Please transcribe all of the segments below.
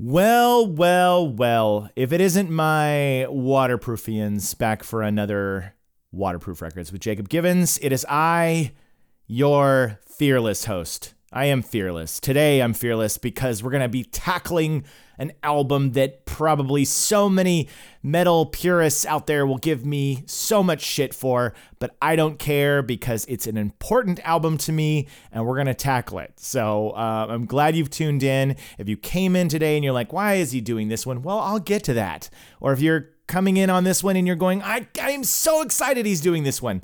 Well, well, well. If it isn't my waterproofians back for another Waterproof Records with Jacob Givens, it is I, your fearless host. I am fearless. Today I'm fearless because we're going to be tackling an album that probably so many metal purists out there will give me so much shit for, but I don't care because it's an important album to me and we're going to tackle it. So uh, I'm glad you've tuned in. If you came in today and you're like, why is he doing this one? Well, I'll get to that. Or if you're coming in on this one and you're going, I, I am so excited he's doing this one.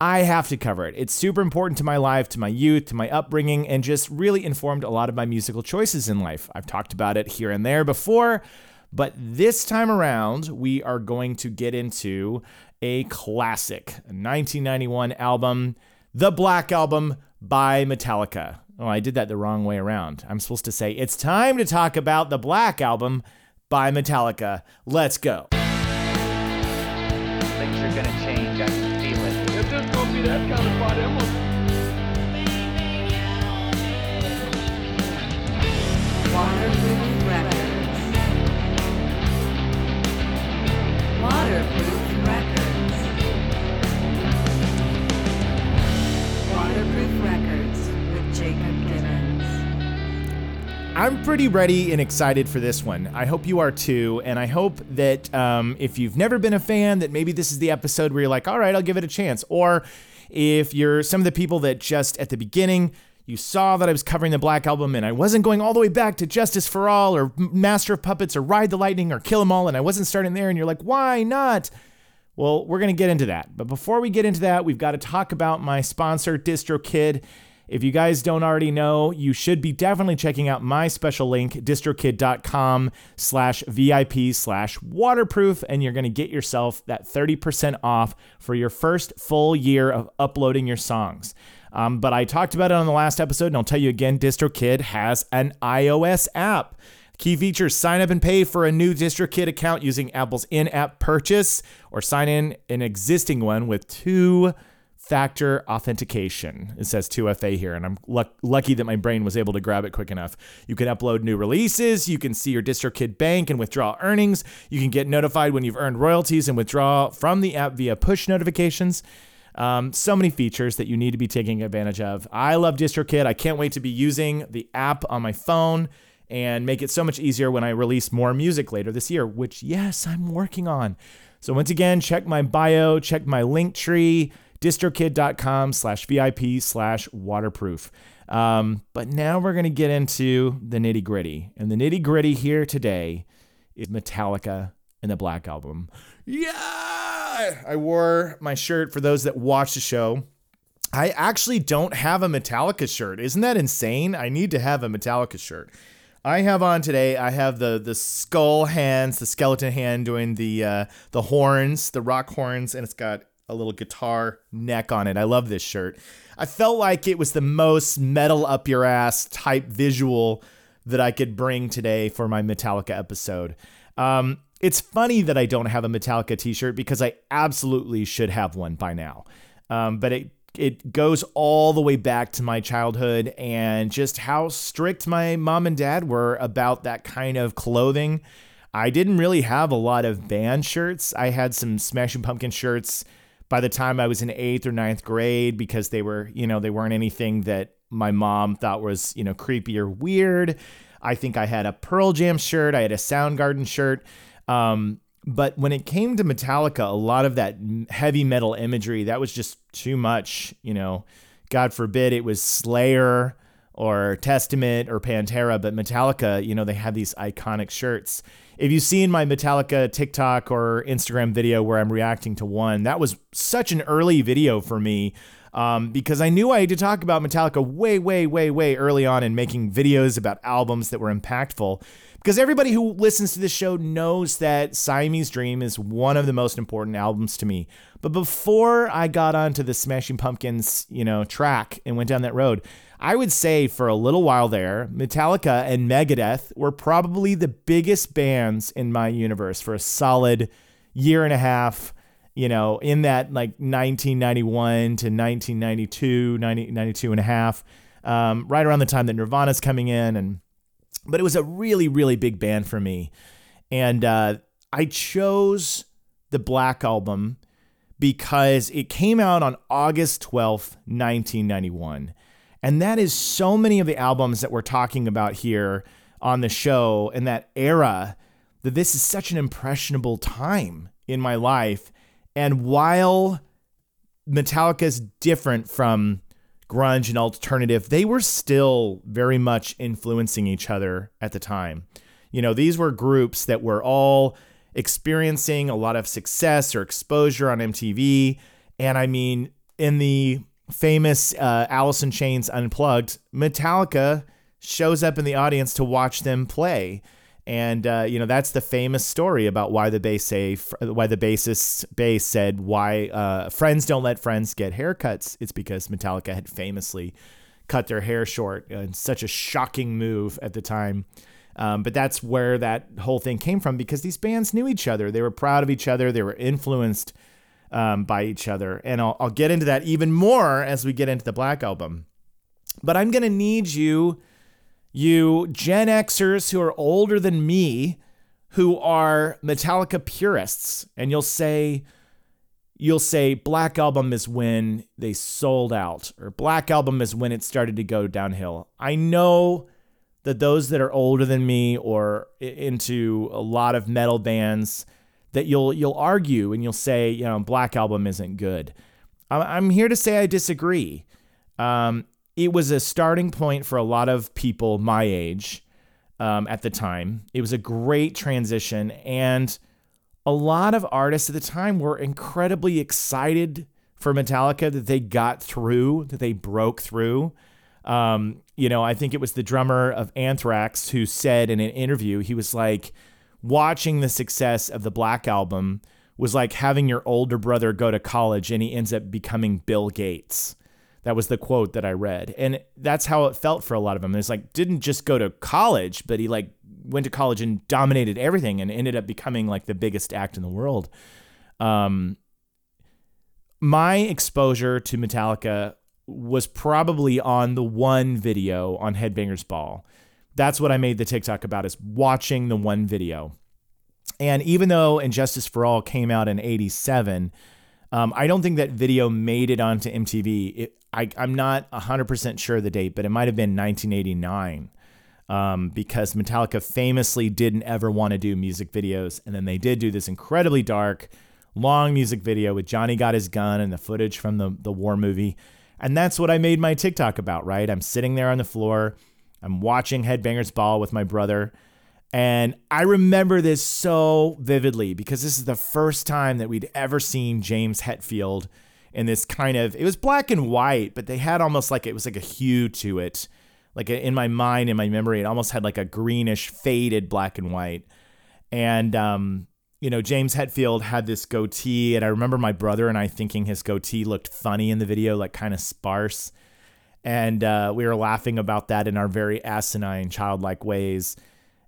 I have to cover it. It's super important to my life, to my youth, to my upbringing, and just really informed a lot of my musical choices in life. I've talked about it here and there before, but this time around, we are going to get into a classic 1991 album, The Black Album by Metallica. Oh, I did that the wrong way around. I'm supposed to say, it's time to talk about The Black Album by Metallica. Let's go. Things are gonna change. I'm pretty ready and excited for this one. I hope you are too. And I hope that um, if you've never been a fan, that maybe this is the episode where you're like, all right, I'll give it a chance. Or if you're some of the people that just at the beginning, you saw that I was covering the Black Album and I wasn't going all the way back to Justice for All or Master of Puppets or Ride the Lightning or Kill 'Em All, and I wasn't starting there, and you're like, why not? Well, we're going to get into that. But before we get into that, we've got to talk about my sponsor, DistroKid. If you guys don't already know, you should be definitely checking out my special link, distrokid.com slash VIP slash waterproof, and you're going to get yourself that 30% off for your first full year of uploading your songs. Um, but I talked about it on the last episode, and I'll tell you again DistroKid has an iOS app. Key features sign up and pay for a new DistroKid account using Apple's in app purchase, or sign in an existing one with two factor authentication. It says 2FA here, and I'm luck- lucky that my brain was able to grab it quick enough. You can upload new releases, you can see your DistroKid bank and withdraw earnings, you can get notified when you've earned royalties and withdraw from the app via push notifications. Um, so many features that you need to be taking advantage of. I love DistroKid. I can't wait to be using the app on my phone and make it so much easier when I release more music later this year, which, yes, I'm working on. So once again, check my bio, check my link tree, distrokid.com slash VIP slash waterproof. Um, but now we're going to get into the nitty gritty. And the nitty gritty here today is Metallica and the Black Album. Yeah! I wore my shirt for those that watch the show. I actually don't have a Metallica shirt. Isn't that insane? I need to have a Metallica shirt. I have on today. I have the the skull hands, the skeleton hand doing the uh, the horns, the rock horns, and it's got a little guitar neck on it. I love this shirt. I felt like it was the most metal up your ass type visual that I could bring today for my Metallica episode. Um, it's funny that I don't have a Metallica t-shirt because I absolutely should have one by now. Um, but it it goes all the way back to my childhood and just how strict my mom and dad were about that kind of clothing. I didn't really have a lot of band shirts. I had some Smashing Pumpkin shirts by the time I was in eighth or ninth grade because they were, you know, they weren't anything that my mom thought was, you know, creepy or weird. I think I had a Pearl Jam shirt, I had a Soundgarden shirt. Um, but when it came to Metallica, a lot of that heavy metal imagery, that was just too much, you know. God forbid it was Slayer or Testament or Pantera, but Metallica, you know, they have these iconic shirts. If you've seen my Metallica TikTok or Instagram video where I'm reacting to one, that was such an early video for me um, because I knew I had to talk about Metallica way, way, way, way early on in making videos about albums that were impactful. Because everybody who listens to this show knows that Siamese Dream is one of the most important albums to me. But before I got onto the Smashing Pumpkins, you know, track and went down that road, I would say for a little while there, Metallica and Megadeth were probably the biggest bands in my universe for a solid year and a half, you know, in that like 1991 to 1992, 90, 92 and a half, um, right around the time that Nirvana's coming in and but it was a really, really big band for me. And uh, I chose the Black Album because it came out on August 12th, 1991. And that is so many of the albums that we're talking about here on the show in that era that this is such an impressionable time in my life. And while Metallica is different from grunge and alternative, they were still very much influencing each other at the time. You know, these were groups that were all experiencing a lot of success or exposure on MTV. And I mean, in the famous uh, Alice in Chains Unplugged, Metallica shows up in the audience to watch them play. And uh, you know that's the famous story about why the bass say why the bassist bass said why uh, friends don't let friends get haircuts. It's because Metallica had famously cut their hair short in such a shocking move at the time. Um, but that's where that whole thing came from because these bands knew each other. They were proud of each other. They were influenced um, by each other. And I'll, I'll get into that even more as we get into the Black Album. But I'm going to need you you Gen Xers who are older than me, who are Metallica purists, and you'll say, you'll say Black Album is when they sold out, or Black Album is when it started to go downhill. I know that those that are older than me or into a lot of metal bands, that you'll you'll argue and you'll say, you know, Black Album isn't good. I'm here to say I disagree. Um, it was a starting point for a lot of people my age um, at the time. It was a great transition, and a lot of artists at the time were incredibly excited for Metallica that they got through, that they broke through. Um, you know, I think it was the drummer of Anthrax who said in an interview, he was like, watching the success of the Black Album was like having your older brother go to college and he ends up becoming Bill Gates. That was the quote that I read. And that's how it felt for a lot of them. It's like didn't just go to college, but he like went to college and dominated everything and ended up becoming like the biggest act in the world. Um my exposure to Metallica was probably on the one video on Headbangers Ball. That's what I made the TikTok about is watching the one video. And even though And Justice for All came out in 87, um, I don't think that video made it onto MTV. It, I, I'm not 100% sure of the date, but it might have been 1989 um, because Metallica famously didn't ever want to do music videos. And then they did do this incredibly dark, long music video with Johnny Got His Gun and the footage from the, the war movie. And that's what I made my TikTok about, right? I'm sitting there on the floor, I'm watching Headbangers Ball with my brother. And I remember this so vividly because this is the first time that we'd ever seen James Hetfield in this kind of it was black and white, but they had almost like it was like a hue to it. Like in my mind, in my memory, it almost had like a greenish, faded black and white. And um, you know, James Hetfield had this goatee, and I remember my brother and I thinking his goatee looked funny in the video, like kind of sparse. And uh, we were laughing about that in our very asinine, childlike ways.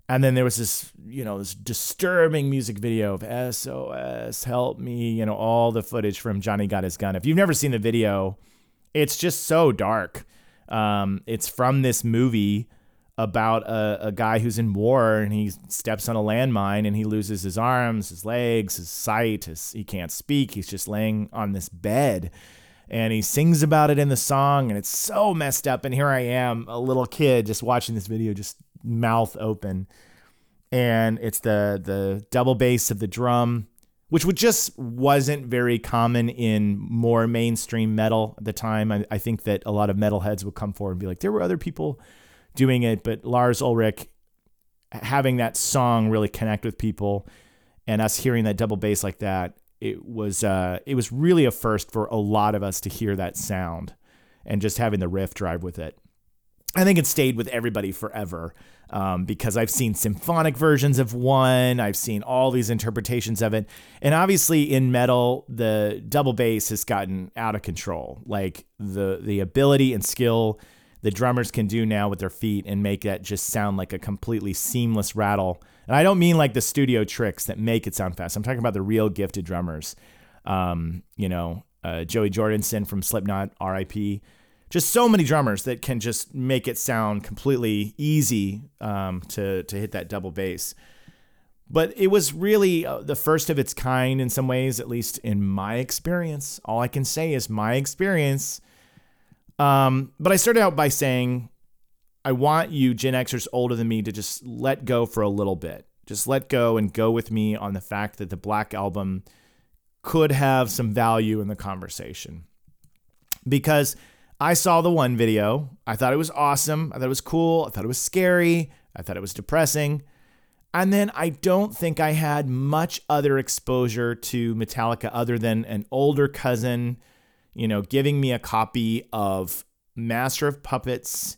And then there was this, you know, this disturbing music video of SOS, help me, you know, all the footage from Johnny Got His Gun. If you've never seen the video, it's just so dark. Um, it's from this movie about a, a guy who's in war and he steps on a landmine and he loses his arms, his legs, his sight. His, he can't speak. He's just laying on this bed and he sings about it in the song and it's so messed up. And here I am, a little kid, just watching this video, just mouth open, and it's the the double bass of the drum, which would just wasn't very common in more mainstream metal at the time. I, I think that a lot of metalheads would come forward and be like, there were other people doing it, but Lars Ulrich having that song really connect with people, and us hearing that double bass like that, it was uh, it was really a first for a lot of us to hear that sound, and just having the riff drive with it. I think it stayed with everybody forever um, because I've seen symphonic versions of one. I've seen all these interpretations of it. And obviously, in metal, the double bass has gotten out of control. Like the, the ability and skill the drummers can do now with their feet and make that just sound like a completely seamless rattle. And I don't mean like the studio tricks that make it sound fast. I'm talking about the real gifted drummers. Um, you know, uh, Joey Jordison from Slipknot, RIP just so many drummers that can just make it sound completely easy um, to to hit that double bass. But it was really uh, the first of its kind in some ways, at least in my experience. All I can say is my experience. Um, but I started out by saying, I want you, Gen Xers older than me, to just let go for a little bit. Just let go and go with me on the fact that the Black Album could have some value in the conversation. Because I saw the one video. I thought it was awesome. I thought it was cool. I thought it was scary. I thought it was depressing. And then I don't think I had much other exposure to Metallica other than an older cousin, you know, giving me a copy of Master of Puppets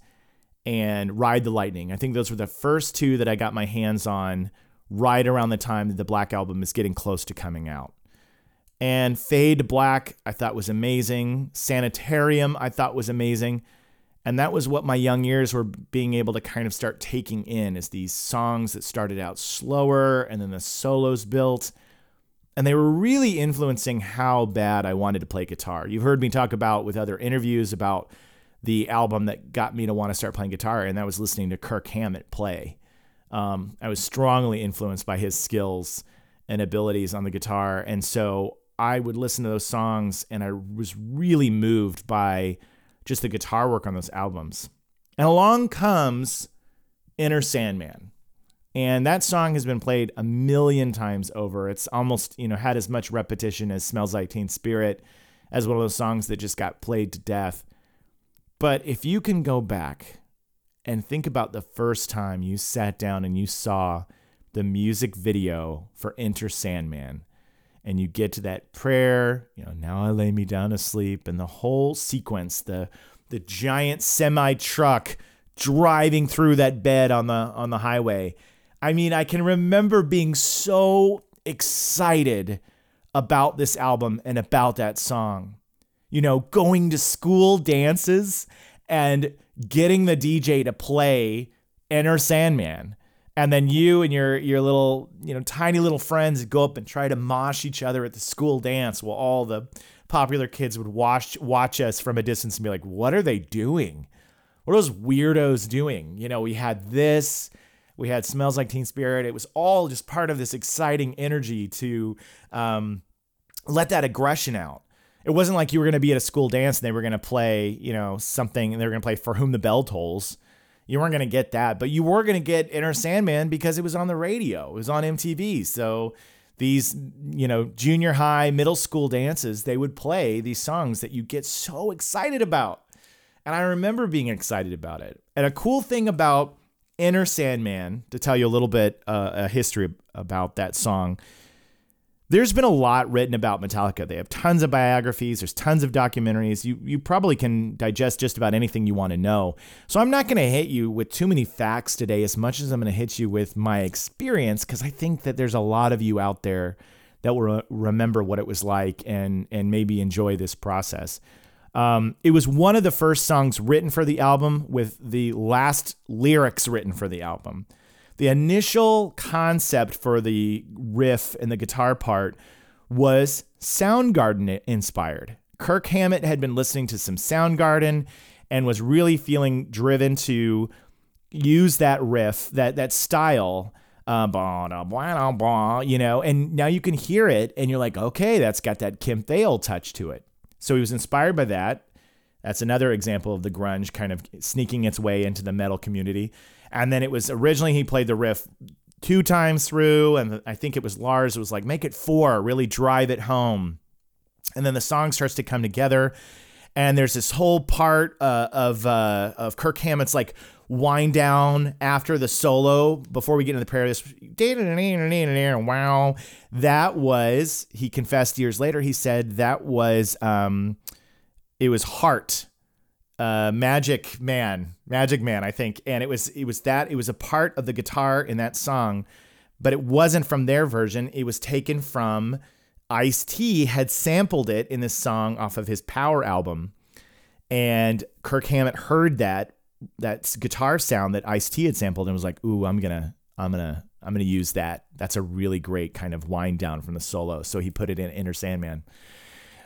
and Ride the Lightning. I think those were the first two that I got my hands on right around the time that the Black Album is getting close to coming out. And Fade to Black, I thought was amazing. Sanitarium, I thought was amazing. And that was what my young years were being able to kind of start taking in as these songs that started out slower and then the solos built. And they were really influencing how bad I wanted to play guitar. You've heard me talk about with other interviews about the album that got me to want to start playing guitar, and that was listening to Kirk Hammett play. Um, I was strongly influenced by his skills and abilities on the guitar. And so I would listen to those songs and I was really moved by just the guitar work on those albums. And along comes Enter Sandman. And that song has been played a million times over. It's almost, you know, had as much repetition as Smells Like Teen Spirit as one of those songs that just got played to death. But if you can go back and think about the first time you sat down and you saw the music video for Enter Sandman, and you get to that prayer, you know, now I lay me down to sleep, and the whole sequence, the the giant semi truck driving through that bed on the on the highway. I mean, I can remember being so excited about this album and about that song. You know, going to school dances and getting the DJ to play Enter Sandman. And then you and your your little you know tiny little friends go up and try to mosh each other at the school dance while all the popular kids would watch watch us from a distance and be like what are they doing? What are those weirdos doing? You know we had this we had smells like teen spirit. It was all just part of this exciting energy to um, let that aggression out it wasn't like you were going to be at a school dance and they were going to play you know something and they were going to play for whom the bell tolls you weren't going to get that, but you were going to get Enter Sandman because it was on the radio. It was on MTV. So these, you know, junior high, middle school dances, they would play these songs that you get so excited about. And I remember being excited about it. And a cool thing about Enter Sandman, to tell you a little bit uh, a history about that song, there's been a lot written about Metallica. They have tons of biographies, there's tons of documentaries. You you probably can digest just about anything you want to know. So I'm not going to hit you with too many facts today as much as I'm going to hit you with my experience cuz I think that there's a lot of you out there that will remember what it was like and and maybe enjoy this process. Um, it was one of the first songs written for the album with the last lyrics written for the album. The initial concept for the riff and the guitar part was Soundgarden inspired. Kirk Hammett had been listening to some Soundgarden and was really feeling driven to use that riff, that that style, uh, you know, and now you can hear it and you're like, okay, that's got that Kim Thayil touch to it. So he was inspired by that. That's another example of the grunge kind of sneaking its way into the metal community. And then it was originally he played the riff two times through, and I think it was Lars. Was like make it four, really drive it home. And then the song starts to come together, and there's this whole part uh, of uh, of Kirk Hammett's like wind down after the solo before we get into the prayer. This wow, that was he confessed years later. He said that was um, it was heart uh, Magic Man, Magic Man, I think, and it was it was that it was a part of the guitar in that song, but it wasn't from their version. It was taken from Ice T had sampled it in this song off of his Power album, and Kirk Hammett heard that that guitar sound that Ice T had sampled and was like, "Ooh, I'm gonna, I'm gonna, I'm gonna use that. That's a really great kind of wind down from the solo." So he put it in Enter Sandman.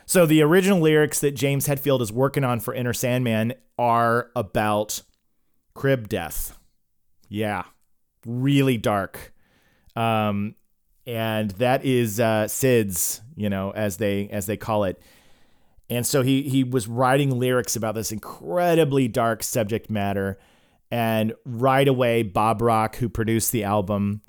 So the original lyrics that James Hetfield is working on for Enter Sandman are about crib death. Yeah, really dark. Um, and that is uh, SIDS, you know, as they as they call it. And so he he was writing lyrics about this incredibly dark subject matter. And right away, Bob Rock, who produced the album,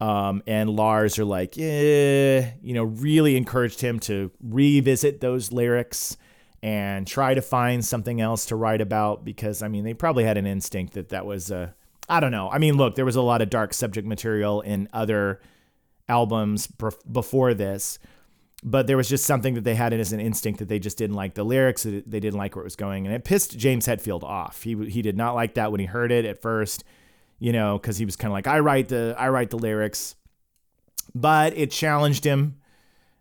um, and Lars are like, you know, really encouraged him to revisit those lyrics and try to find something else to write about because, I mean, they probably had an instinct that that was, uh, I don't know. I mean, look, there was a lot of dark subject material in other albums before this, but there was just something that they had as an instinct that they just didn't like the lyrics, they didn't like where it was going, and it pissed James Hetfield off. He he did not like that when he heard it at first, you know, because he was kind of like, I write the I write the lyrics, but it challenged him,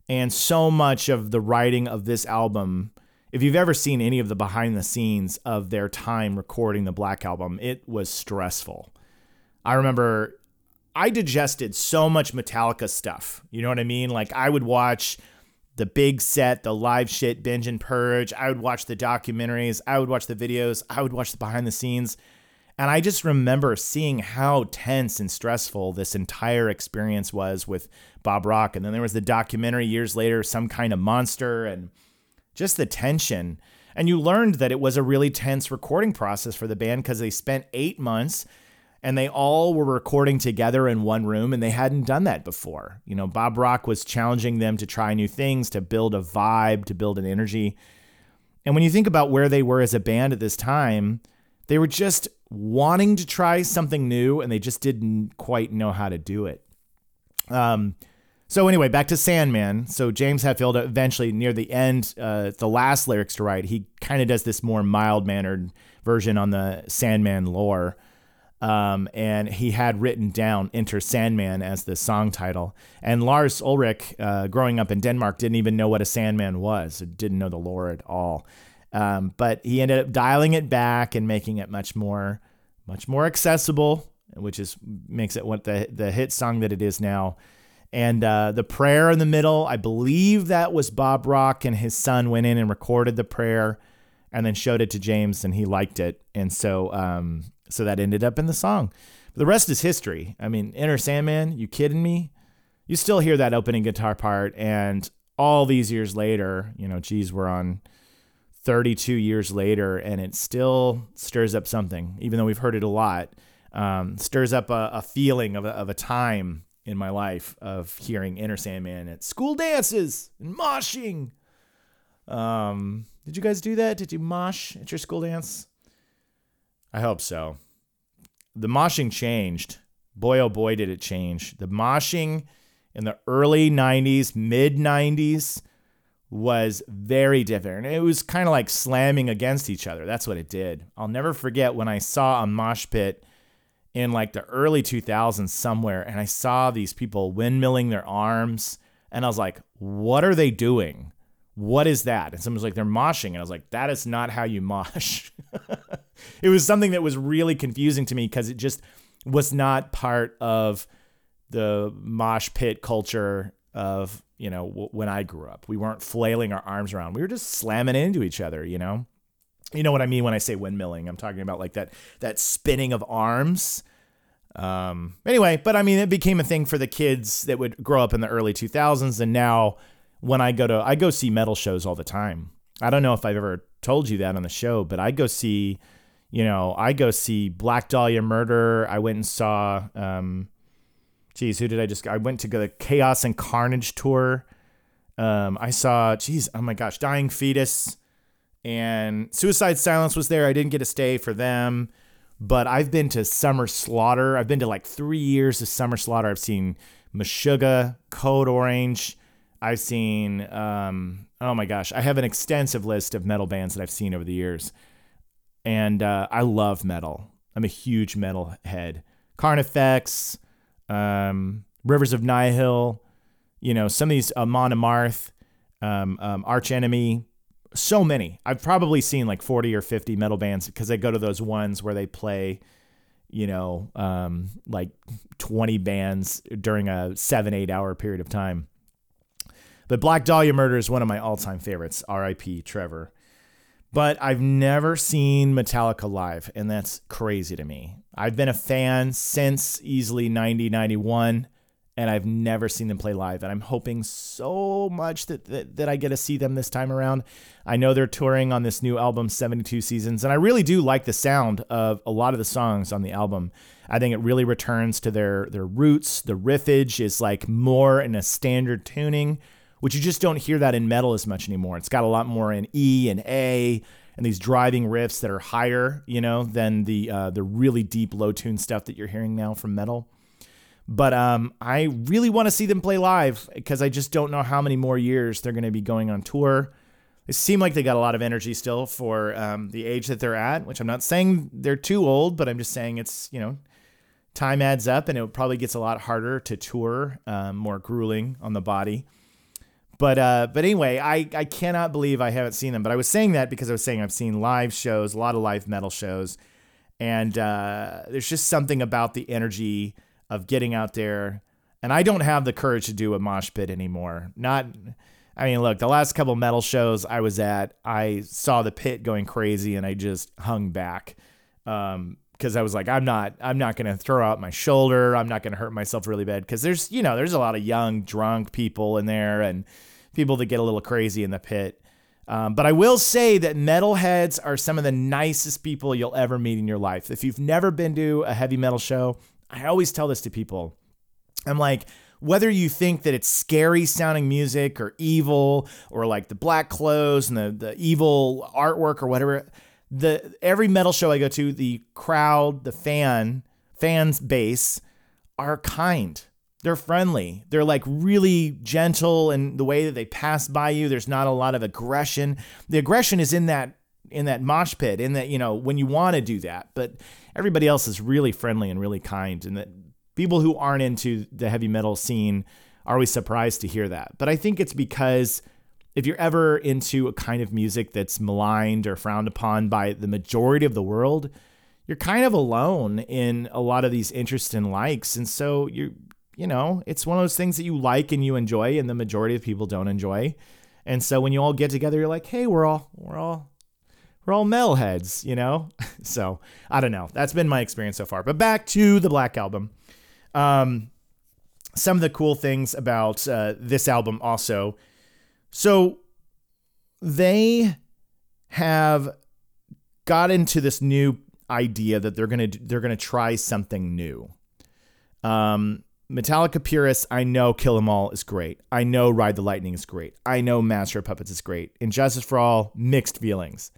and so much of the writing of this album. If you've ever seen any of the behind the scenes of their time recording the Black Album, it was stressful. I remember I digested so much Metallica stuff. You know what I mean? Like I would watch the big set, the live shit, binge and purge. I would watch the documentaries. I would watch the videos. I would watch the behind the scenes. And I just remember seeing how tense and stressful this entire experience was with Bob Rock. And then there was the documentary years later, Some Kind of Monster, and just the tension. And you learned that it was a really tense recording process for the band because they spent eight months and they all were recording together in one room and they hadn't done that before. You know, Bob Rock was challenging them to try new things, to build a vibe, to build an energy. And when you think about where they were as a band at this time, they were just wanting to try something new and they just didn't quite know how to do it. Um, so anyway, back to Sandman. So James Hetfield eventually near the end, uh, the last lyrics to write, he kind of does this more mild mannered version on the Sandman lore. Um, and he had written down Enter Sandman as the song title. And Lars Ulrich, uh, growing up in Denmark, didn't even know what a Sandman was, didn't know the lore at all. Um, but he ended up dialing it back and making it much more, much more accessible, which is makes it what the the hit song that it is now. And uh, the prayer in the middle, I believe that was Bob Rock and his son went in and recorded the prayer, and then showed it to James, and he liked it, and so um, so that ended up in the song. But the rest is history. I mean, Enter Sandman, you kidding me? You still hear that opening guitar part, and all these years later, you know, geez, we're on 32 years later, and it still stirs up something, even though we've heard it a lot. Um, stirs up a, a feeling of a, of a time in my life of hearing Enter Sandman at school dances and moshing. Um, did you guys do that? Did you mosh at your school dance? I hope so. The moshing changed. Boy, oh boy, did it change. The moshing in the early 90s, mid 90s was very different. It was kind of like slamming against each other. That's what it did. I'll never forget when I saw a mosh pit in like the early 2000s somewhere and I saw these people windmilling their arms and I was like, what are they doing? what is that? And someone's like, they're moshing. And I was like, that is not how you mosh. it was something that was really confusing to me because it just was not part of the mosh pit culture of, you know, w- when I grew up. We weren't flailing our arms around. We were just slamming into each other, you know? You know what I mean when I say windmilling? I'm talking about like that that spinning of arms. Um, anyway, but I mean, it became a thing for the kids that would grow up in the early 2000s, and now when I go to I go see metal shows all the time. I don't know if I've ever told you that on the show, but I go see, you know, I go see Black Dahlia Murder. I went and saw, um, geez, who did I just? I went to the Chaos and Carnage tour. Um, I saw, geez, oh my gosh, Dying Fetus and Suicide Silence was there. I didn't get to stay for them, but I've been to Summer Slaughter. I've been to like three years of Summer Slaughter. I've seen Meshuggah, Code Orange. I've seen, um, oh my gosh, I have an extensive list of metal bands that I've seen over the years. And uh, I love metal. I'm a huge metal head. Carnifex, um, Rivers of Nihil, you know, some of these, uh, Amon Amarth, um, um, Arch Enemy, so many. I've probably seen like 40 or 50 metal bands because I go to those ones where they play, you know, um, like 20 bands during a seven, eight hour period of time. But Black Dahlia Murder is one of my all-time favorites. R.I.P. Trevor. But I've never seen Metallica live, and that's crazy to me. I've been a fan since easily 90, 91, and I've never seen them play live. And I'm hoping so much that, that, that I get to see them this time around. I know they're touring on this new album, 72 Seasons, and I really do like the sound of a lot of the songs on the album. I think it really returns to their, their roots. The riffage is like more in a standard tuning which you just don't hear that in metal as much anymore. It's got a lot more in E and A and these driving riffs that are higher, you know, than the uh, the really deep low tune stuff that you're hearing now from metal. But um, I really want to see them play live because I just don't know how many more years they're going to be going on tour. It seemed like they got a lot of energy still for um, the age that they're at, which I'm not saying they're too old, but I'm just saying it's you know time adds up and it probably gets a lot harder to tour, um, more grueling on the body. But uh, but anyway, I, I cannot believe I haven't seen them. But I was saying that because I was saying I've seen live shows, a lot of live metal shows, and uh, there's just something about the energy of getting out there. And I don't have the courage to do a mosh pit anymore. Not, I mean, look, the last couple metal shows I was at, I saw the pit going crazy, and I just hung back. Um, because I was like, I'm not, I'm not gonna throw out my shoulder. I'm not gonna hurt myself really bad because there's, you know, there's a lot of young drunk people in there and people that get a little crazy in the pit. Um, but I will say that metalheads are some of the nicest people you'll ever meet in your life. If you've never been to a heavy metal show, I always tell this to people. I'm like, whether you think that it's scary sounding music or evil or like the black clothes and the, the evil artwork or whatever, the every metal show I go to, the crowd, the fan, fans base are kind. They're friendly. They're like really gentle in the way that they pass by you. There's not a lot of aggression. The aggression is in that in that mosh pit, in that, you know, when you want to do that. But everybody else is really friendly and really kind. And that people who aren't into the heavy metal scene are always surprised to hear that. But I think it's because if you're ever into a kind of music that's maligned or frowned upon by the majority of the world, you're kind of alone in a lot of these interests and likes. And so you you know, it's one of those things that you like and you enjoy and the majority of people don't enjoy. And so when you all get together, you're like, hey, we're all we're all we're all Mel metalheads, you know? so I don't know. That's been my experience so far. But back to the Black Album. Um, some of the cool things about uh, this album also so they have got into this new idea that they're gonna they're gonna try something new. Um, Metallica purists, I know Kill 'Em All is great. I know Ride the Lightning is great. I know Master of Puppets is great. And Justice for All, mixed feelings.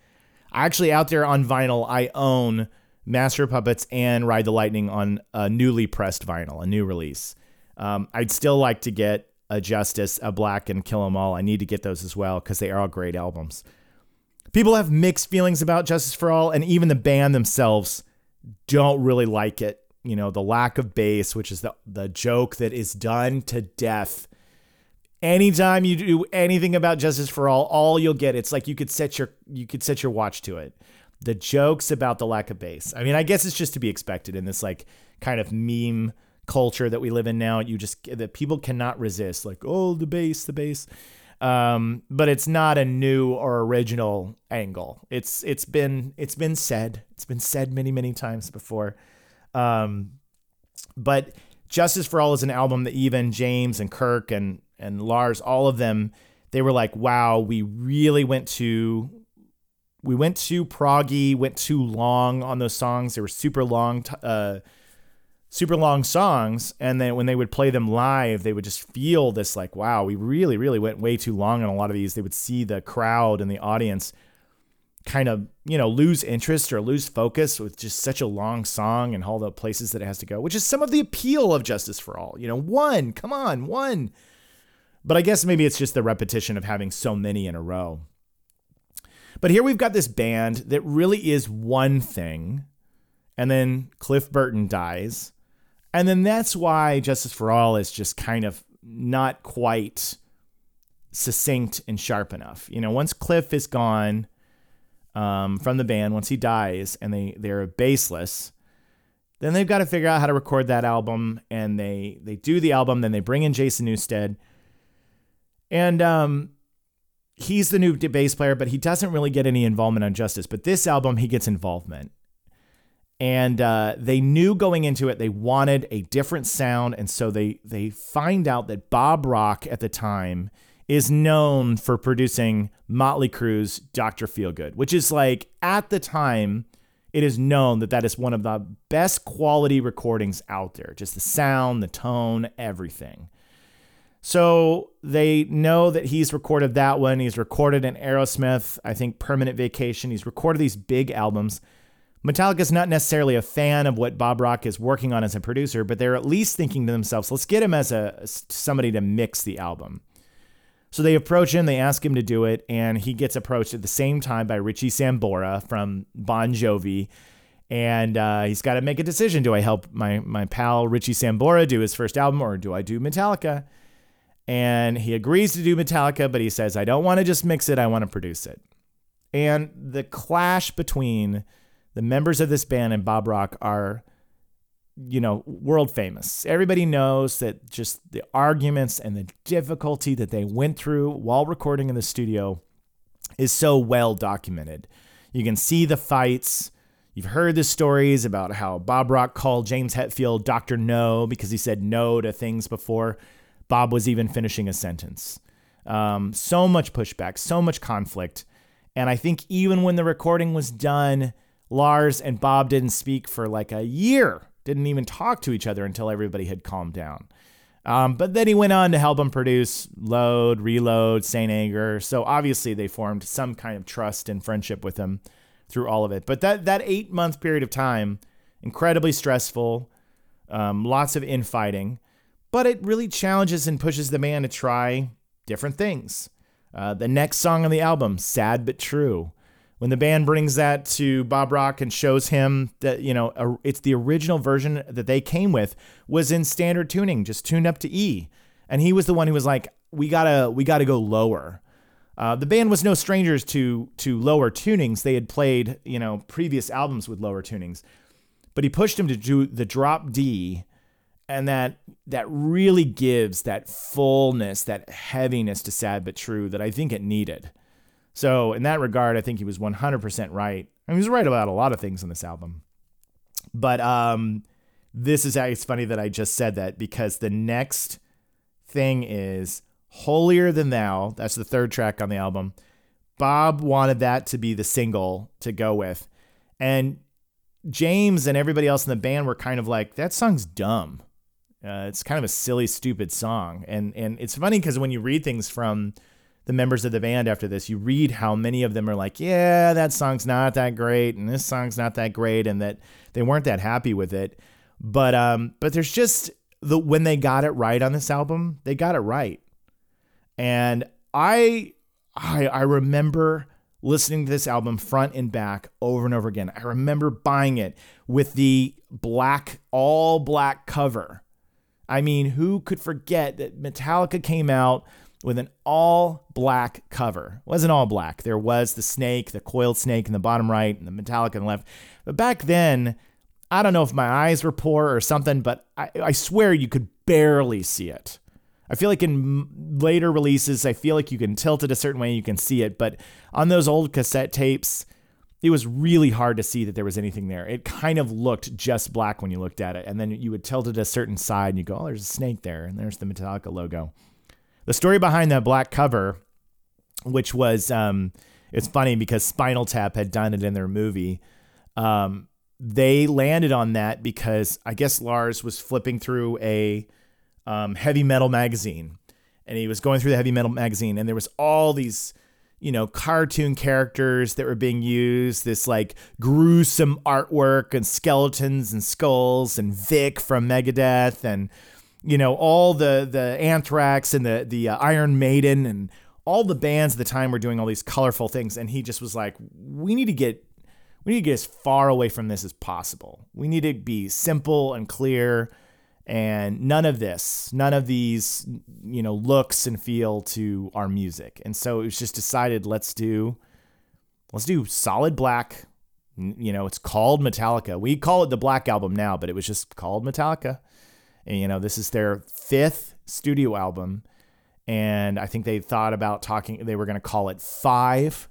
Actually, out there on vinyl, I own Master of Puppets and Ride the Lightning on a newly pressed vinyl, a new release. Um, I'd still like to get a Justice, a Black, and Kill 'Em All. I need to get those as well because they are all great albums. People have mixed feelings about Justice for All, and even the band themselves don't really like it. You know, the lack of bass, which is the, the joke that is done to death. Anytime you do anything about Justice for All, all you'll get, it's like you could set your you could set your watch to it. The jokes about the lack of bass. I mean, I guess it's just to be expected in this like kind of meme culture that we live in now. You just that people cannot resist, like oh the bass, the bass. Um, but it's not a new or original angle. It's it's been it's been said. It's been said many many times before. Um, but Justice for All is an album that even James and Kirk and and Lars, all of them, they were like, wow, we really went to we went too proggy, went too long on those songs. They were super long. Uh, super long songs and then when they would play them live they would just feel this like wow we really really went way too long on a lot of these they would see the crowd and the audience kind of you know lose interest or lose focus with just such a long song and all the places that it has to go which is some of the appeal of justice for all you know one come on one but i guess maybe it's just the repetition of having so many in a row but here we've got this band that really is one thing and then cliff burton dies and then that's why Justice for All is just kind of not quite succinct and sharp enough. You know, once Cliff is gone um, from the band, once he dies and they, they're baseless, then they've got to figure out how to record that album and they they do the album, then they bring in Jason Newsted. And um, he's the new bass player, but he doesn't really get any involvement on Justice. But this album, he gets involvement. And uh, they knew going into it they wanted a different sound, and so they they find out that Bob Rock at the time is known for producing Motley Crue's Dr. Feelgood, which is like at the time it is known that that is one of the best quality recordings out there. Just the sound, the tone, everything. So they know that he's recorded that one. He's recorded an Aerosmith, I think Permanent Vacation. He's recorded these big albums. Metallica's not necessarily a fan of what Bob Rock is working on as a producer, but they're at least thinking to themselves, let's get him as a somebody to mix the album. So they approach him, they ask him to do it, and he gets approached at the same time by Richie Sambora from Bon Jovi. And uh, he's got to make a decision. Do I help my, my pal Richie Sambora do his first album or do I do Metallica? And he agrees to do Metallica, but he says, I don't want to just mix it, I want to produce it. And the clash between the members of this band and Bob Rock are you know, world famous. Everybody knows that just the arguments and the difficulty that they went through while recording in the studio is so well documented. You can see the fights. You've heard the stories about how Bob Rock called James Hetfield Dr. No because he said no to things before Bob was even finishing a sentence. Um, so much pushback, so much conflict. And I think even when the recording was done, Lars and Bob didn't speak for like a year didn't even talk to each other until everybody had calmed down. Um, but then he went on to help him produce Load, Reload, Saint Anger. So obviously they formed some kind of trust and friendship with him through all of it. But that that eight month period of time, incredibly stressful, um, lots of infighting, but it really challenges and pushes the man to try different things. Uh, the next song on the album, Sad But True, when the band brings that to Bob Rock and shows him that you know it's the original version that they came with was in standard tuning, just tuned up to E, and he was the one who was like, "We gotta, we gotta go lower." Uh, the band was no strangers to to lower tunings. They had played you know previous albums with lower tunings, but he pushed him to do the drop D, and that that really gives that fullness, that heaviness to Sad but True that I think it needed. So in that regard, I think he was 100% right. I mean, he was right about a lot of things on this album. But um, this is it's funny that I just said that because the next thing is Holier Than Thou. That's the third track on the album. Bob wanted that to be the single to go with. And James and everybody else in the band were kind of like, that song's dumb. Uh, it's kind of a silly, stupid song. And and it's funny because when you read things from the members of the band after this, you read how many of them are like, yeah, that song's not that great, and this song's not that great, and that they weren't that happy with it. But um, but there's just the when they got it right on this album, they got it right, and I I I remember listening to this album front and back over and over again. I remember buying it with the black all black cover. I mean, who could forget that Metallica came out with an all black cover. It wasn't all black. There was the snake, the coiled snake in the bottom right, and the metallic on the left. But back then, I don't know if my eyes were poor or something, but I, I swear you could barely see it. I feel like in later releases, I feel like you can tilt it a certain way, you can see it. But on those old cassette tapes, it was really hard to see that there was anything there. It kind of looked just black when you looked at it. And then you would tilt it a certain side and you go, oh, there's a snake there. And there's the Metallica logo. The story behind that black cover, which was, um, it's funny because Spinal Tap had done it in their movie. Um, they landed on that because I guess Lars was flipping through a um, heavy metal magazine and he was going through the heavy metal magazine and there was all these you know cartoon characters that were being used this like gruesome artwork and skeletons and skulls and Vic from Megadeth and you know all the the Anthrax and the the uh, Iron Maiden and all the bands at the time were doing all these colorful things, and he just was like, we need to get we need to get as far away from this as possible. We need to be simple and clear and none of this, none of these, you know, looks and feel to our music. And so it was just decided let's do let's do solid black. You know, it's called Metallica. We call it the Black Album now, but it was just called Metallica. And, you know, this is their fifth studio album. and I think they thought about talking. They were going to call it Five.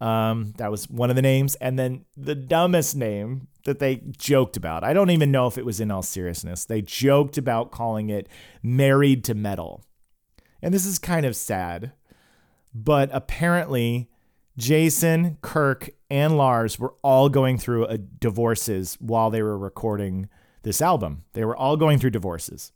Um, that was one of the names, and then the dumbest name that they joked about. I don't even know if it was in all seriousness. They joked about calling it Married to Metal, and this is kind of sad, but apparently. Jason, Kirk, and Lars were all going through a divorces while they were recording this album. They were all going through divorces.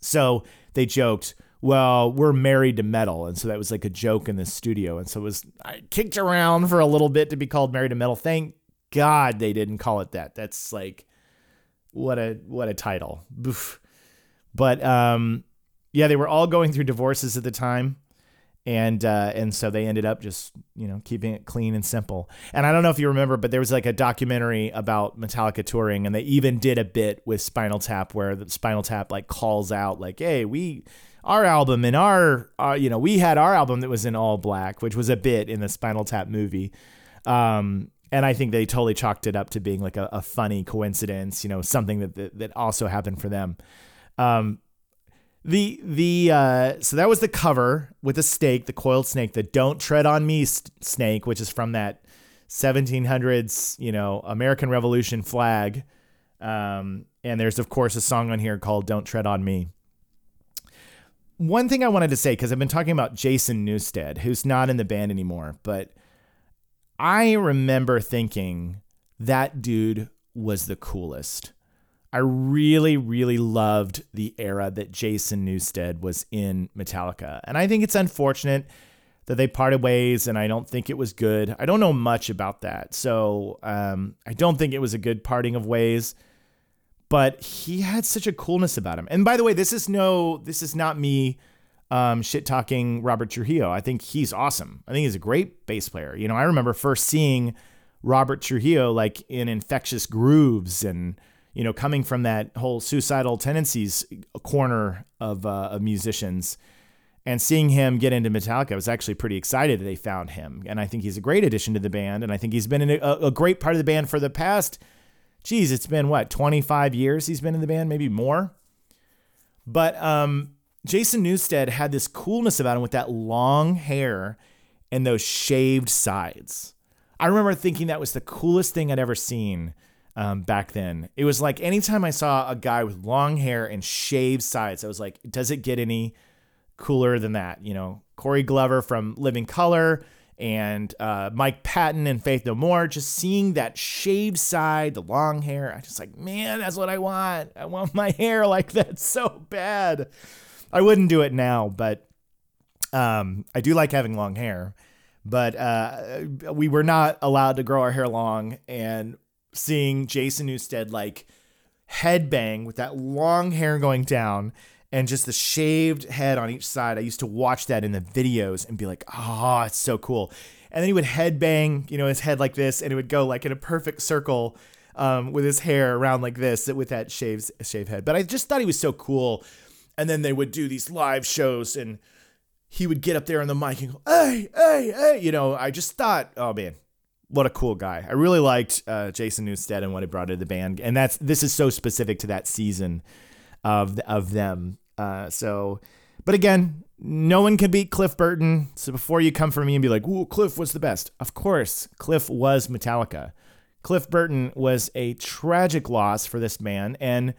So they joked, well, we're married to metal. And so that was like a joke in the studio. And so it was I kicked around for a little bit to be called married to metal. Thank God they didn't call it that. That's like what a what a title. Oof. But um yeah, they were all going through divorces at the time. And uh, and so they ended up just you know keeping it clean and simple. And I don't know if you remember, but there was like a documentary about Metallica touring, and they even did a bit with Spinal Tap where the Spinal Tap like calls out like, "Hey, we our album and our, our you know we had our album that was in all black, which was a bit in the Spinal Tap movie." Um, and I think they totally chalked it up to being like a, a funny coincidence, you know, something that, that that also happened for them. Um, the the uh, so that was the cover with the snake, the coiled snake, the "Don't Tread on Me" st- snake, which is from that 1700s, you know, American Revolution flag. Um, and there's of course a song on here called "Don't Tread on Me." One thing I wanted to say because I've been talking about Jason Newsted, who's not in the band anymore, but I remember thinking that dude was the coolest. I really, really loved the era that Jason Newsted was in Metallica. And I think it's unfortunate that they parted ways, and I don't think it was good. I don't know much about that. So um, I don't think it was a good parting of ways. But he had such a coolness about him. And by the way, this is no, this is not me um, shit talking Robert Trujillo. I think he's awesome. I think he's a great bass player. You know, I remember first seeing Robert Trujillo like in Infectious Grooves and you know, coming from that whole suicidal tendencies corner of, uh, of musicians and seeing him get into Metallica, I was actually pretty excited that they found him. And I think he's a great addition to the band. And I think he's been in a, a great part of the band for the past, geez, it's been what, 25 years he's been in the band, maybe more. But um, Jason Newsted had this coolness about him with that long hair and those shaved sides. I remember thinking that was the coolest thing I'd ever seen um, back then. It was like anytime I saw a guy with long hair and shaved sides, I was like, does it get any cooler than that? You know, Corey Glover from Living Colour and uh, Mike Patton and Faith No More, just seeing that shaved side, the long hair, I just like, man, that's what I want. I want my hair like that so bad. I wouldn't do it now, but um, I do like having long hair. But uh, we were not allowed to grow our hair long, and seeing Jason Newsted like headbang with that long hair going down and just the shaved head on each side. I used to watch that in the videos and be like, oh, it's so cool. And then he would headbang, you know, his head like this, and it would go like in a perfect circle um, with his hair around like this with that shaved shaved head. But I just thought he was so cool. And then they would do these live shows, and he would get up there on the mic and go, "Hey, hey, hey!" You know, I just thought, oh man, what a cool guy. I really liked uh, Jason Newsted and what he brought to the band, and that's this is so specific to that season of of them. Uh, so, but again, no one can beat Cliff Burton. So before you come for me and be like, "Ooh, Cliff was the best," of course, Cliff was Metallica. Cliff Burton was a tragic loss for this man and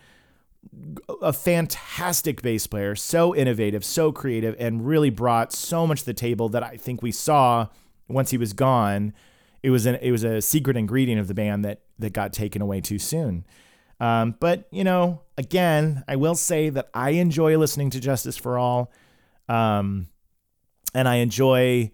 a fantastic bass player, so innovative, so creative, and really brought so much to the table that I think we saw once he was gone it was an it was a secret ingredient of the band that that got taken away too soon. Um, but you know, again, I will say that I enjoy listening to Justice for All, um, and I enjoy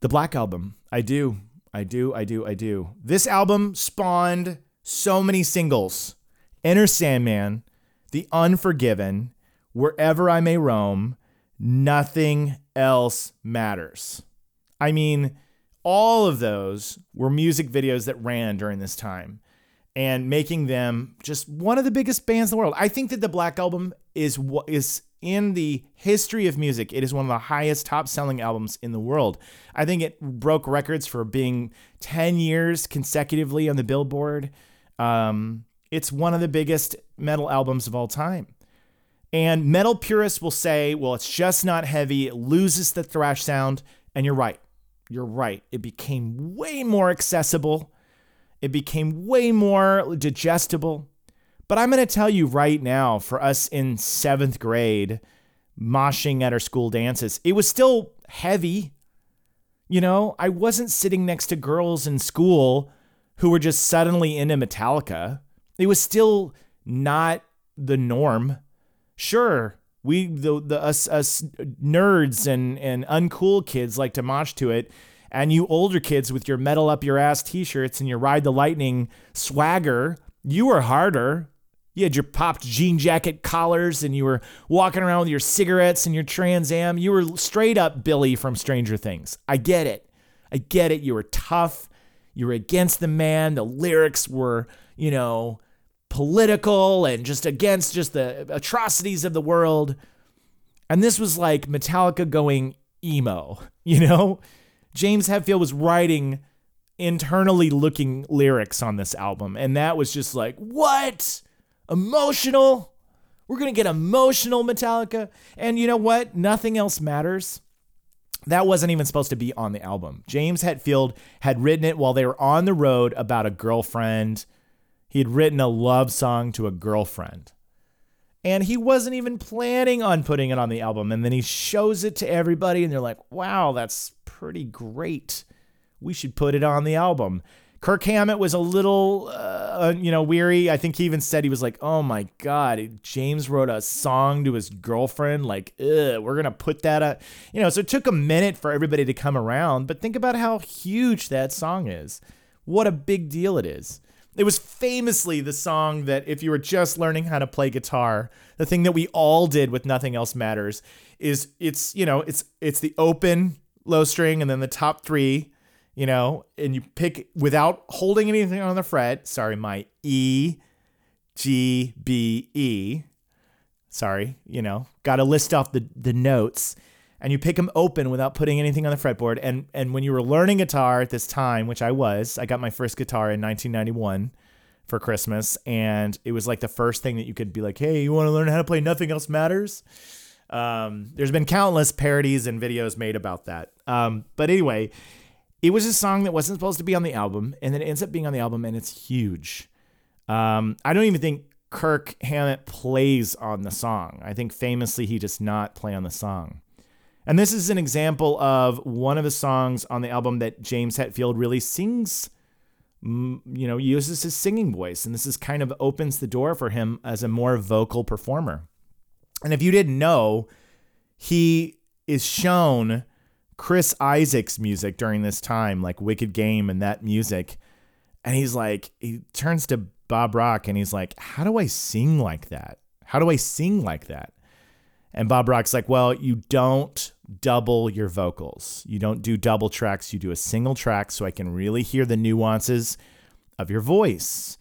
the Black album. I do, I do, I do, I do. This album spawned so many singles: Enter Sandman, The Unforgiven, Wherever I May Roam, Nothing Else Matters. I mean all of those were music videos that ran during this time and making them just one of the biggest bands in the world. I think that the Black Album is what is in the history of music. It is one of the highest top selling albums in the world. I think it broke records for being 10 years consecutively on the Billboard. Um, it's one of the biggest metal albums of all time. And metal purists will say, well, it's just not heavy. It loses the thrash sound. And you're right. You're right. It became way more accessible. It became way more digestible. But I'm going to tell you right now, for us in seventh grade, moshing at our school dances, it was still heavy. You know, I wasn't sitting next to girls in school who were just suddenly into Metallica. It was still not the norm. Sure, we the, the us us nerds and and uncool kids like to mosh to it, and you older kids with your metal up your ass t-shirts and your ride the lightning swagger, you were harder. You had your popped jean jacket collars and you were walking around with your cigarettes and your Trans Am. You were straight up Billy from Stranger Things. I get it. I get it. You were tough. You were against the man. The lyrics were, you know, political and just against just the atrocities of the world. And this was like Metallica going emo, you know? James Hetfield was writing internally looking lyrics on this album. And that was just like, what? Emotional? We're to get emotional, Metallica. And you know what? Nothing else matters. That wasn't even supposed to be on the album. James Hetfield had written it while they were on the road about a girlfriend he had written a love song to a girlfriend. And he wasn't even planning on putting it on the album. And then he shows it to everybody, and they're like, wow, that's pretty great. We should put it on the album. Kirk Hammett was a little, uh, you know, weary. I think he even said he was like, "Oh my God, James wrote a song to his girlfriend. Like, we're gonna put that up." You know, so it took a minute for everybody to come around. But think about how huge that song is. What a big deal it is. It was famously the song that, if you were just learning how to play guitar, the thing that we all did with Nothing Else Matters is it's, you know, it's it's the open low string and then the top three, you know, and you pick without holding anything on the fret. Sorry, my E, G, B, E. Sorry, you know, got to list off the the notes and you pick them open without putting anything on the fretboard. And and when you were learning guitar at this time, which I was, I got my first guitar in 1991 for Christmas, and it was like the first thing that you could be like, "Hey, you want to learn how to play Nothing Else Matters?" Um, there's been countless parodies and videos made about that. Um, but anyway, it was a song that wasn't supposed to be on the album, and then it ends up being on the album, and it's huge. Um, I don't even think Kirk Hammett plays on the song. I think famously he does not play on the song. And this is an example of one of the songs on the album that James Hetfield really sings, you know, uses his singing voice. And this is kind of opens the door for him as a more vocal performer. And if you didn't know, he is shown Chris Isaak's music during this time, like Wicked Game and that music. And he's like, he turns to Bob Rock and he's like, How do I sing like that? How do I sing like that? And Bob Rock's like, well, you don't double your vocals. You don't do double tracks. You do a single track so I can really hear the nuances of your voice.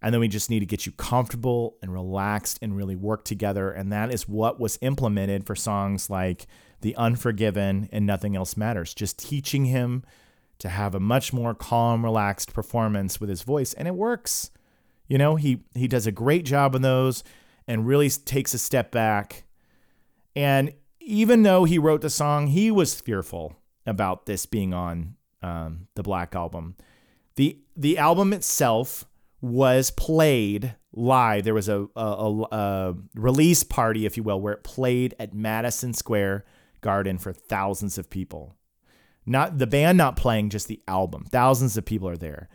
And then we just need to get you comfortable and relaxed and really work together. And that is what was implemented for songs like The Unforgiven and Nothing Else Matters. Just teaching him to have a much more calm, relaxed performance with his voice. And it works. You know, he he does a great job on those and really takes a step back and even though he wrote the song, he was fearful about this being on um, the Black Album. the The album itself was played live. There was a, a, a, a release party, if you will, where it played at Madison Square Garden for thousands of people. Not the band, not playing, just the album. Thousands of people are there.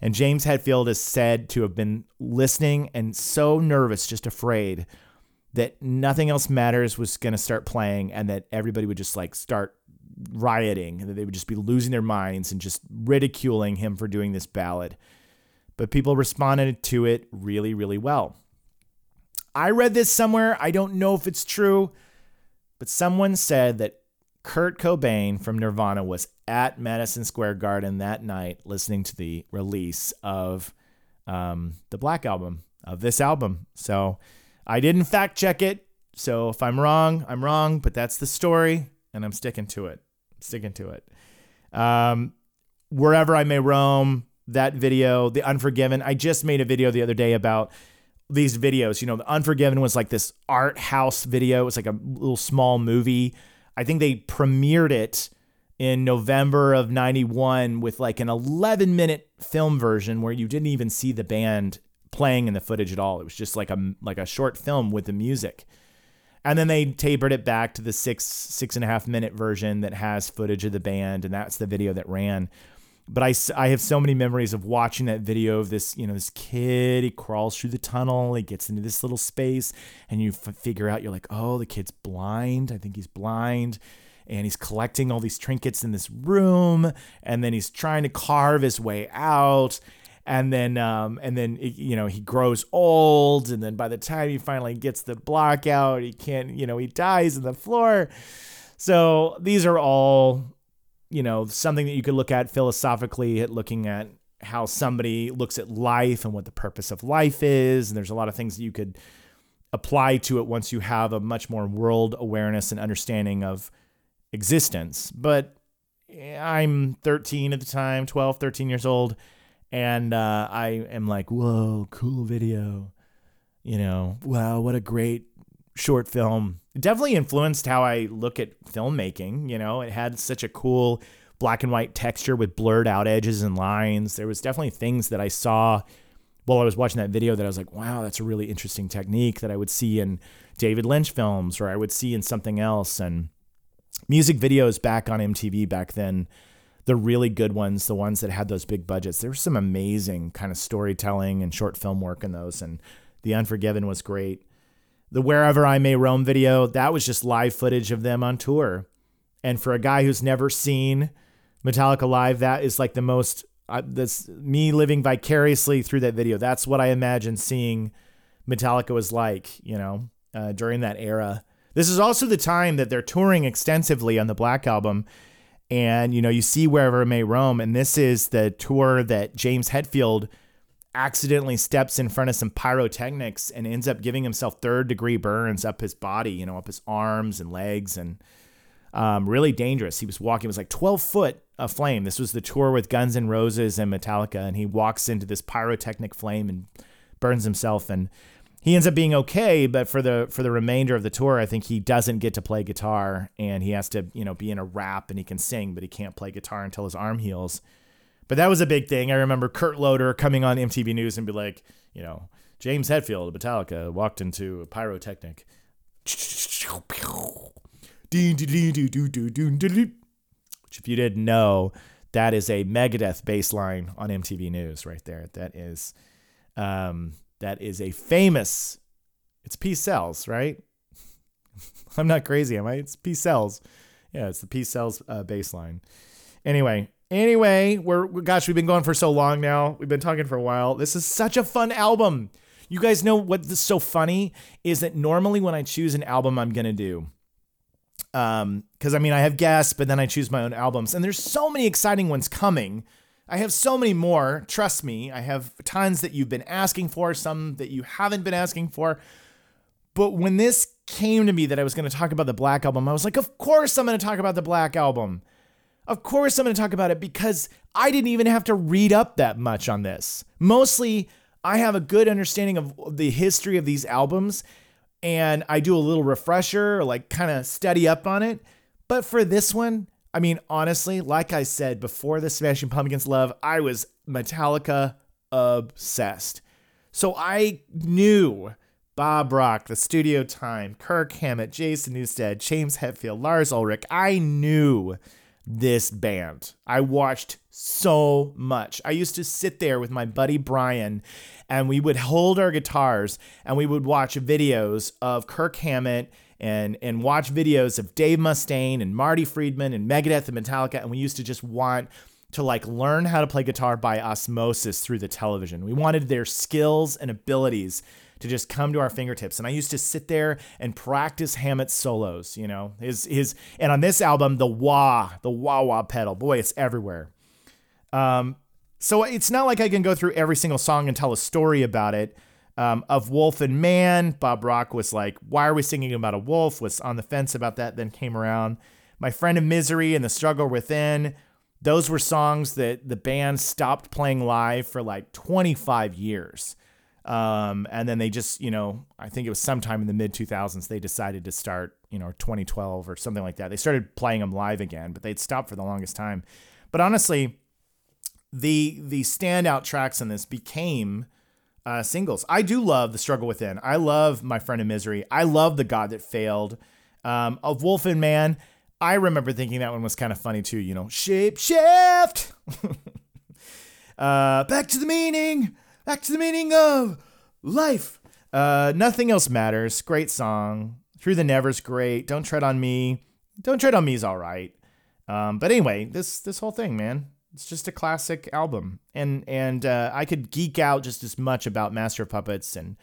And James Hetfield is said to have been listening and so nervous, just afraid that nothing else matters was going to start playing and that everybody would just like start rioting and that they would just be losing their minds and just ridiculing him for doing this ballad. But people responded to it really, really well. I read this somewhere. I don't know if it's true, but someone said that Kurt Cobain from Nirvana was at Madison Square Garden that night listening to the release of um, the Black Album, of this album. So, I didn't fact check it. So if I'm wrong, I'm wrong, but that's the story and I'm sticking to it. sticking to it. Um, wherever I may roam, that video, The Unforgiven. I just made a video the other day about these videos. You know, The Unforgiven was like this art house video. It was like a little small movie. I think they premiered it in November of 91 with like an 11 minute film version where you didn't even see the band playing in the footage at all. It was just like a like a short film with the music. And then they tapered it back to the six six and a half minute version that has footage of the band, and that's the video that ran. But I, I have so many memories of watching that video of this you know this kid he crawls through the tunnel he gets into this little space and you f- figure out you're like oh the kid's blind I think he's blind and he's collecting all these trinkets in this room and then he's trying to carve his way out and then um, and then you know he grows old and then by the time he finally gets the block out he can't you know he dies on the floor. So these are all you know something that you could look at philosophically at looking at how somebody looks at life and what the purpose of life is. And there's a lot of things that you could apply to it once you have a much more world awareness and understanding of existence. But i'm 13 at the time 12 13 years old and uh, i am like whoa cool video. You know wow what a great short film. It definitely influenced how i look at filmmaking you know? It had such a cool black and white texture with blurred out edges and lines. There was definitely things that i saw while i was watching that video that i was like wow that's a really interesting technique that i would see in david lynch films or i would see in something else. And music videos back on mtv back then the really good ones the ones that had those big budgets there was some amazing kind of storytelling and short film work in those and the unforgiven was great the Wherever I May Roam video, that was just live footage of them on tour. And for a guy who's never seen Metallica live, that is like the most, uh, that's me living vicariously through that video. That's what I imagine seeing Metallica was like, you know, uh, during that era. This is also the time that they're touring extensively on the Black Album. And, you know, you see Wherever It May Roam. And this is the tour that James Hetfield accidentally steps in front of some pyrotechnics and ends up giving himself third degree burns up his body, you know, up his arms and legs and um, really dangerous. He was walking, it was like 12 foot of flame. This was the tour with Guns N' Roses and Metallica. And he walks into this pyrotechnic flame and burns himself. And he ends up being okay, but for the for the remainder of the tour, I think he doesn't get to play guitar and he has to, you know, be in a wrap and he can sing, but he can't play guitar until his arm heals. But that was a big thing. I remember Kurt Loder coming on MTV News and be like, you know, James Hetfield of Metallica walked into a pyrotechnic. Which, if you didn't know, that is a Megadeth bass line on MTV News right there. That is, um, that is a famous. It's Peace Sells, right? I'm not crazy, am I? It's Peace Sells. Yeah, it's the Peace Sells uh, bass line. Anyway, Anyway, we're gosh, we've been going for so long now. We've been talking for a while. This is such a fun album. You guys know what's so funny is that normally when I choose an album, I'm gonna do, um, because I mean I have guests, but then I choose my own albums, and there's so many exciting ones coming. I have so many more. Trust me, I have tons that you've been asking for, some that you haven't been asking for. But when this came to me that I was going to talk about the Black Album, I was like, of course I'm going to talk about the Black Album. Of course, I'm going to talk about it because I didn't even have to read up that much on this. Mostly, I have a good understanding of the history of these albums and I do a little refresher, like kind of study up on it. But for this one, I mean, honestly, like I said before the Smashing Pumpkins love, I was Metallica obsessed. So I knew Bob Rock, The Studio Time, Kirk Hammett, Jason Newsted, James Hetfield, Lars Ulrich. I knew this band. I watched so much. I used to sit there with my buddy Brian and we would hold our guitars and we would watch videos of Kirk Hammett and and watch videos of Dave Mustaine and Marty Friedman and Megadeth and Metallica and we used to just want to like learn how to play guitar by osmosis through the television. We wanted their skills and abilities to just come to our fingertips. And I used to sit there and practice Hammett's solos, you know, his his and on this album, the wah, the wah wah pedal, boy, it's everywhere. Um, so it's not like I can go through every single song and tell a story about it. Um, of Wolf and Man, Bob Rock was like, "Why are we singing about a wolf?" Was on the fence about that, then came around. My Friend of Misery and The Struggle Within, those were songs that the band stopped playing live for like 25 years. Um, and then they just, you know, I think it was sometime in the mid 2000s, they decided to start, you know, 2012 or something like that. They started playing them live again, but they'd stopped for the longest time. But honestly, the the standout tracks in this became uh, singles. I do love the struggle within. I love my friend in misery. I love the God that failed. Um, of Wolf and Man, I remember thinking that one was kind of funny too. You know, shape shift. uh, back to the meaning. Back to the meaning of life. Uh, nothing else matters. Great song. Through the Never's great. Don't tread on me. Don't tread on me's all right. Um, but anyway, this this whole thing, man, it's just a classic album, and and uh, I could geek out just as much about Master of Puppets and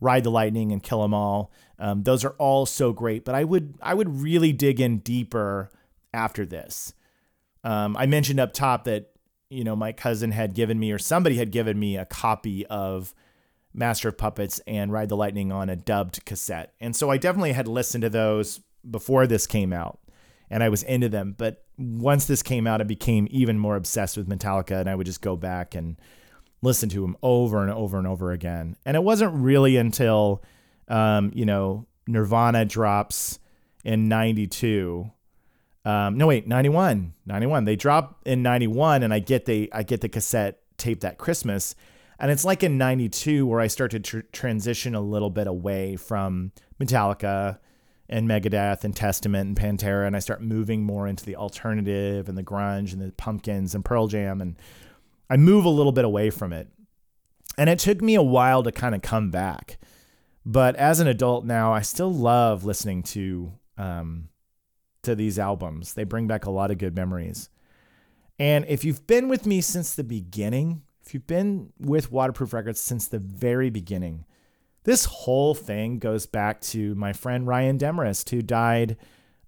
Ride the Lightning and Kill 'Em All. Um, those are all so great, but I would I would really dig in deeper after this. Um, I mentioned up top that you know my cousin had given me or somebody had given me a copy of Master of Puppets and Ride the Lightning on a dubbed cassette, and so I definitely had listened to those before this came out, and I was into them. But once this came out, I became even more obsessed with Metallica, and I would just go back and listen to them over and over and over again. And it wasn't really until, um, you know, Nirvana drops in 92. Um, no, wait, 91, 91. They drop in 91 and I get the, I get the cassette tape that Christmas. And it's like in 92 where I start to tr- transition a little bit away from Metallica and Megadeth and Testament and Pantera. And I start moving more into the alternative and the grunge and the pumpkins and Pearl Jam. And I move a little bit away from it. And it took me a while to kind of come back. But as an adult now, I still love listening to um, to these albums. They bring back a lot of good memories. And if you've been with me since the beginning, if you've been with Waterproof Records since the very beginning, this whole thing goes back to my friend Ryan Demarest, who died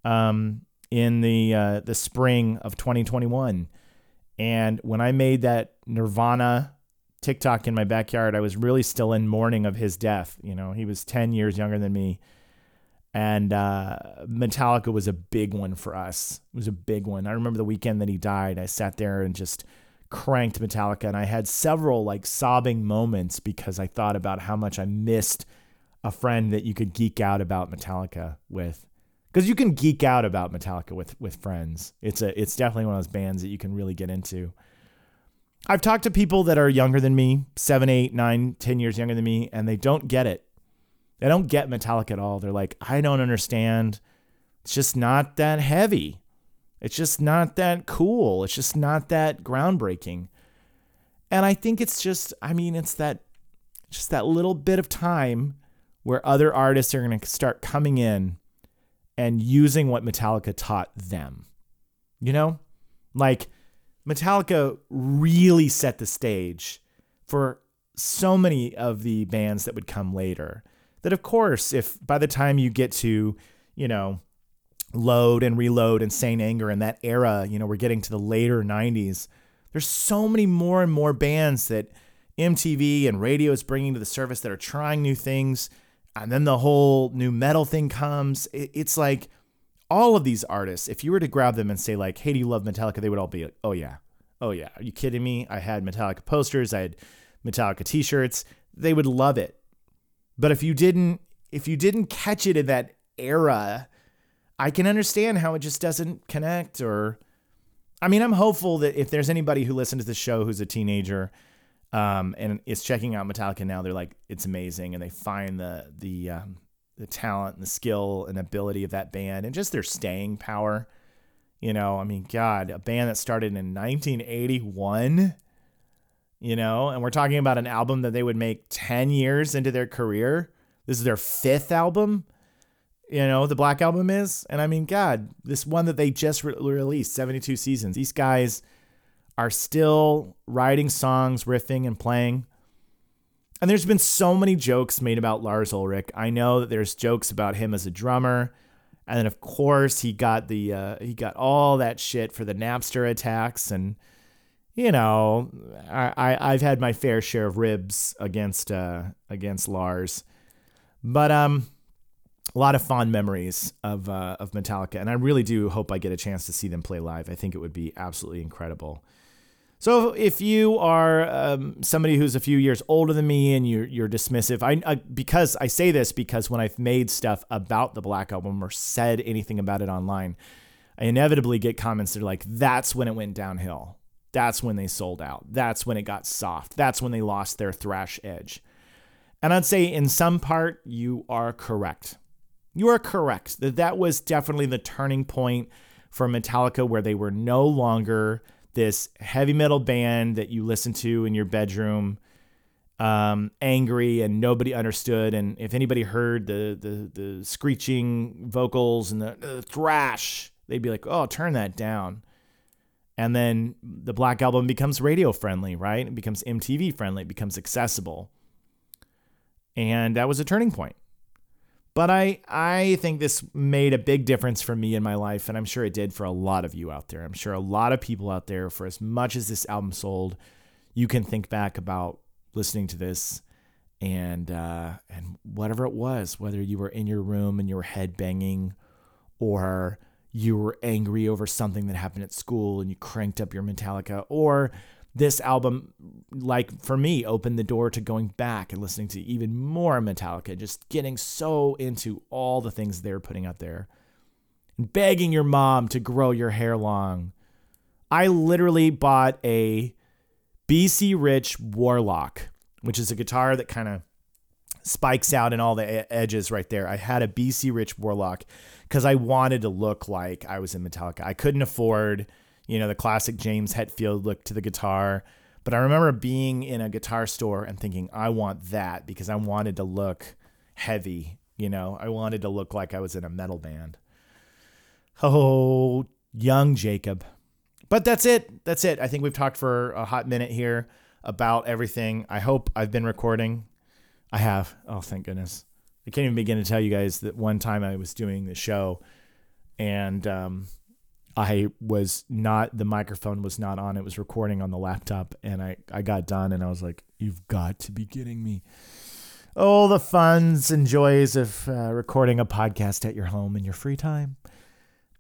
um, in the uh, the spring of 2021. And when I made that Nirvana TikTok in my backyard, I was really still in mourning of his death. You know, he was 10 years younger than me. And uh, Metallica was a big one for us. It was a big one. I remember the weekend that he died, I sat there and just cranked Metallica. And I had several like sobbing moments because I thought about how much I missed a friend that you could geek out about Metallica with because you can geek out about Metallica with with friends. It's a it's definitely one of those bands that you can really get into. I've talked to people that are younger than me, seven, eight, nine, ten years younger than me, and they don't get it. They don't get Metallica at all. They're like, I don't understand. It's just not that heavy. It's just not that cool. It's just not that groundbreaking. And I think it's just, I mean, it's that just that little bit of time where other artists are going to start coming in and using what Metallica taught them. You know? Like Metallica really set the stage for so many of the bands that would come later. That of course, if by the time you get to, you know, Load and Reload and Saint Anger in that era, you know, we're getting to the later 90s, there's so many more and more bands that MTV and radio is bringing to the service that are trying new things and then the whole nu metal thing comes. It's like all of these artists, if you were to grab them and say like, "Hey, do you love Metallica?" they would all be like, "Oh yeah, oh yeah." Are you kidding me? I had Metallica posters, I had Metallica T-shirts. They would love it. But if you didn't, if you didn't catch it in that era, I can understand how it just doesn't connect. Or, I mean, I'm hopeful that if there's anybody who listens to the show who's a teenager um, and is checking out Metallica now. They're like, it's amazing, and they find the the um, the talent and the skill and ability of that band, and just their staying power. You know, I mean, God, a band that started in 1981. You know, and we're talking about an album that they would make 10 years into their career. This is their fifth album. You know, the Black Album is, and I mean, God, this one that they just re- released, 72 seasons. These guys are still writing songs, riffing, and playing. And there's been so many jokes made about Lars Ulrich. I know that there's jokes about him as a drummer, and then of course he got the uh, he got all that shit for the Napster attacks, and you know I, I have had my fair share of ribs against uh, against Lars, but um a lot of fond memories of uh, of Metallica, and I really do hope I get a chance to see them play live. I think it would be absolutely incredible. So if you are um, somebody who's a few years older than me and you're, you're dismissive, I, I because I say this because when I've made stuff about the Black Album or said anything about it online, I inevitably get comments that are like, "That's when it went downhill. That's when they sold out. That's when it got soft. That's when they lost their thrash edge." And I'd say in some part you are correct. You are correct that that was definitely the turning point for Metallica where they were no longer this heavy metal band that you listen to in your bedroom, um, angry and nobody understood. And if anybody heard the the, the screeching vocals and the, the thrash, they'd be like, "Oh, turn that down." And then the Black Album becomes radio friendly, right? It becomes MTV friendly. It becomes accessible, and that was a turning point. But I I think this made a big difference for me in my life, and I'm sure it did for a lot of you out there. I'm sure a lot of people out there, for as much as this album sold, you can think back about listening to this and uh, and whatever it was, whether you were in your room and you were head banging, or you were angry over something that happened at school and you cranked up your Metallica, or this album, like for me, opened the door to going back and listening to even more Metallica, just getting so into all the things they're putting out there. And begging your mom to grow your hair long. I literally bought a BC Rich Warlock, which is a guitar that kind of spikes out in all the edges right there. I had a BC Rich Warlock because I wanted to look like I was in Metallica. I couldn't afford you know, the classic James Hetfield look to the guitar. But I remember being in a guitar store and thinking, I want that because I wanted to look heavy. You know, I wanted to look like I was in a metal band. Oh, young Jacob. But that's it. That's it. I think we've talked for a hot minute here about everything. I hope I've been recording. I have. Oh, thank goodness. I can't even begin to tell you guys that one time I was doing the show and um, I was not the microphone was not on. It was recording on the laptop, and I I got done, and I was like, "You've got to be kidding me!" Oh, the funs and joys of uh, recording a podcast at your home in your free time.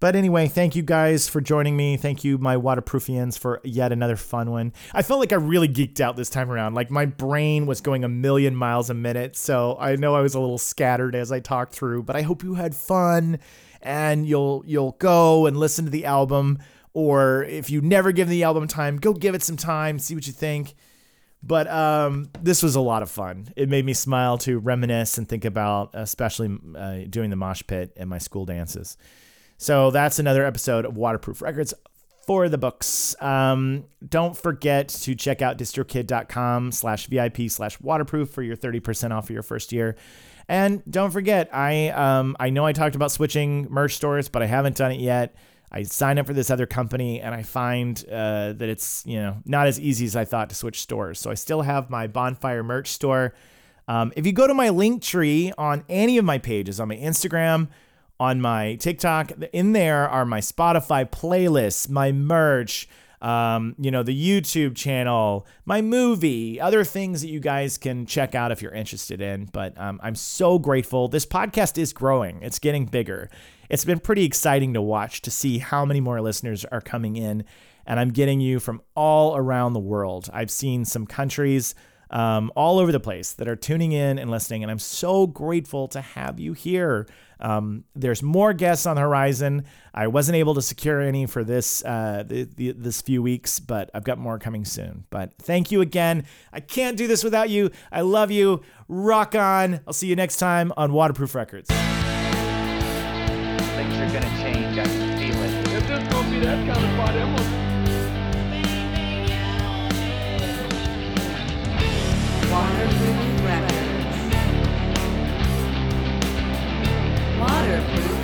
But anyway, thank you guys for joining me. Thank you, my waterproofians, for yet another fun one. I felt like I really geeked out this time around. Like my brain was going a million miles a minute. So I know I was a little scattered as I talked through, but I hope you had fun and you'll you'll go and listen to the album or if you never give the album time go give it some time see what you think. But um, this was a lot of fun. It made me smile to reminisce and think about especially uh, doing the mosh pit and my school dances. So that's another episode of waterproof records for the books um, don't forget to check out distrokid.com slash vip slash waterproof for your 30% off of your first year and don't forget, I um I know I talked about switching merch stores, but I haven't done it yet. I signed up for this other company, and I find uh, that it's you know not as easy as I thought to switch stores. So I still have my Bonfire merch store. Um, if you go to my Linktree on any of my pages, on my Instagram, on my TikTok, in there are my Spotify playlists, my merch um, you know, the YouTube channel, my movie, other things that you guys can check out if you're interested in. But um, I'm so grateful. This podcast is growing, it's getting bigger. It's been pretty exciting to watch to see how many more listeners are coming in. And I'm getting you from all around the world. I've seen some countries um, all over the place that are tuning in and listening. And I'm so grateful to have you here. Um, there's more guests on the horizon. I wasn't able to secure any for this uh, the, the, this few weeks, but I've got more coming soon. But thank you again. I can't do this without you. I love you. Rock on. I'll see you next time on Waterproof Records. Things are gonna change. I can feel it. If this gonna be that kind of party, I'm gonna Waterproof waterproof.